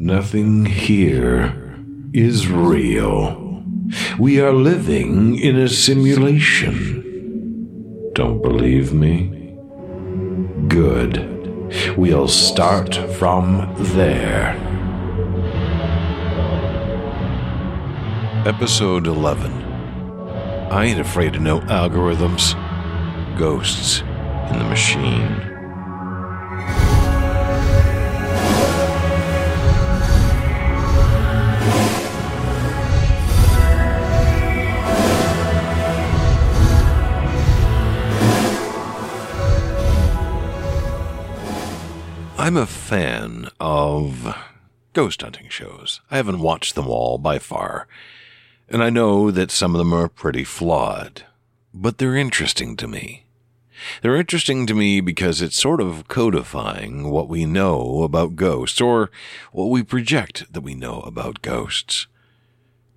Nothing here is real. We are living in a simulation. Don't believe me? Good. We'll start from there. Episode 11. I ain't afraid of no algorithms. Ghosts in the machine. I'm a fan of ghost hunting shows. I haven't watched them all by far, and I know that some of them are pretty flawed, but they're interesting to me. They're interesting to me because it's sort of codifying what we know about ghosts, or what we project that we know about ghosts.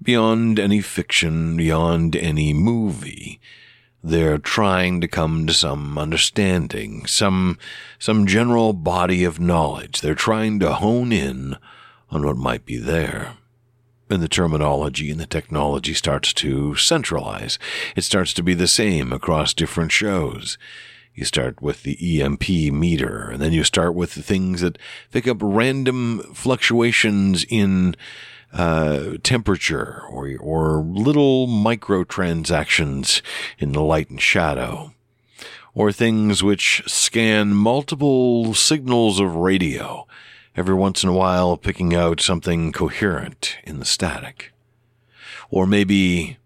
Beyond any fiction, beyond any movie, they're trying to come to some understanding, some, some general body of knowledge. They're trying to hone in on what might be there. And the terminology and the technology starts to centralize. It starts to be the same across different shows. You start with the EMF meter, and then you start with the things that pick up random fluctuations in uh, temperature or, or little microtransactions in the light and shadow, or things which scan multiple signals of radio, every once in a while picking out something coherent in the static. Or maybe,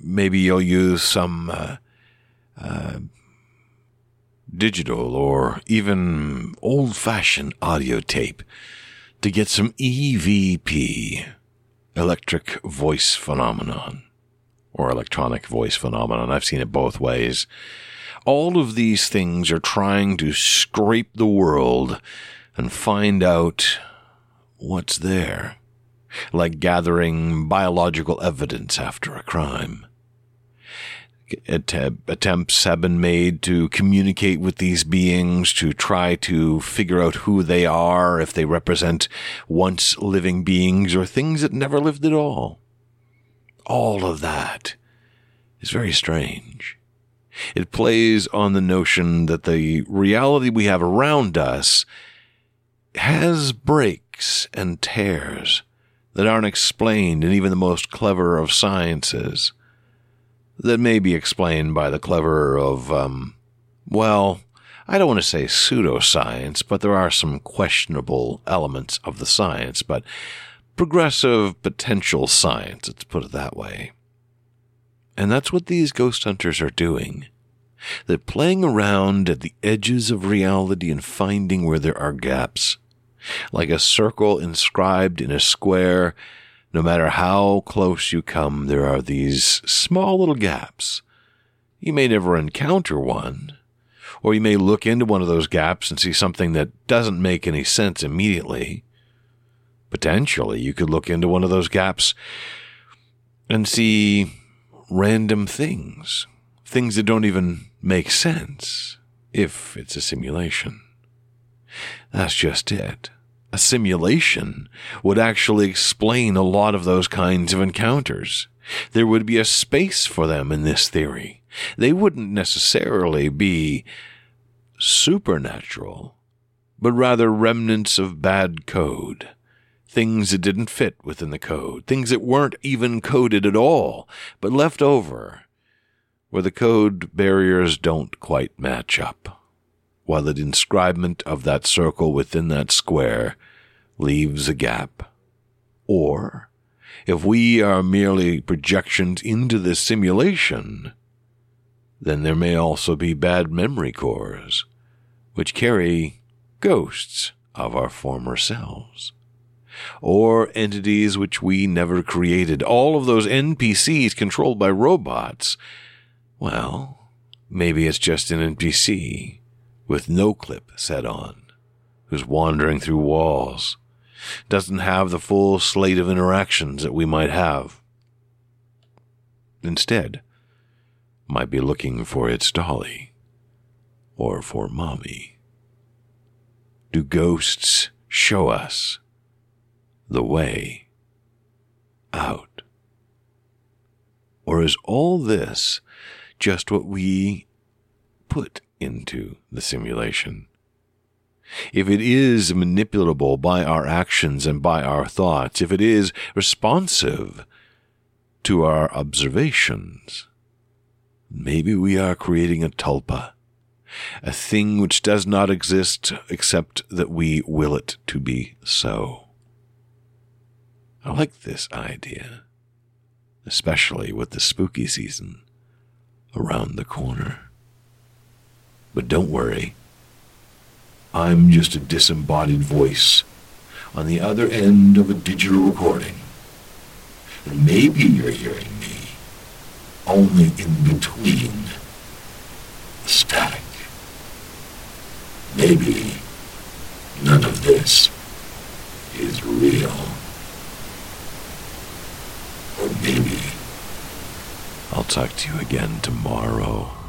maybe you'll use some, uh, uh, digital or even old fashioned audio tape to get some EVP electric voice phenomenon or electronic voice phenomenon. I've seen it both ways. All of these things are trying to scrape the world and find out what's there, like gathering biological evidence after a crime. Attempts have been made to communicate with these beings, to try to figure out who they are, if they represent once living beings or things that never lived at all. All of that is very strange. It plays on the notion that the reality we have around us has breaks and tears that aren't explained in even the most clever of sciences that may be explained by the clever of, um, well, I don't want to say pseudoscience, but there are some questionable elements of the science, but progressive potential science, let's put it that way. And that's what these ghost hunters are doing. They're playing around at the edges of reality and finding where there are gaps. Like a circle inscribed in a square, no matter how close you come, there are these small little gaps. You may never encounter one, or you may look into one of those gaps and see something that doesn't make any sense immediately. Potentially, you could look into one of those gaps and see random things, things that don't even make sense, if it's a simulation. That's just it a simulation would actually explain a lot of those kinds of encounters. There would be a space for them in this theory. They wouldn't necessarily be supernatural, but rather remnants of bad code. Things that didn't fit within the code. Things that weren't even coded at all, but left over, where the code barriers don't quite match up while the inscribement of that circle within that square leaves a gap. Or, if we are merely projections into this simulation, then there may also be bad memory cores, which carry ghosts of our former selves. Or entities which we never created. All of those NPCs controlled by robots. Well, maybe it's just an NPC with no clip set on, who's wandering through walls, doesn't have the full slate of interactions that we might have. Instead, might be looking for its dolly or for mommy. Do ghosts show us the way out? Or is all this just what we put into the simulation? If it is manipulable by our actions and by our thoughts, if it is responsive to our observations, maybe we are creating a tulpa, a thing which does not exist except that we will it to be so. I like this idea, especially with the spooky season around the corner. But don't worry, I'm just a disembodied voice on the other end of a digital recording. And maybe you're hearing me only in between the static. Maybe none of this is real. Or maybe I'll talk to you again tomorrow.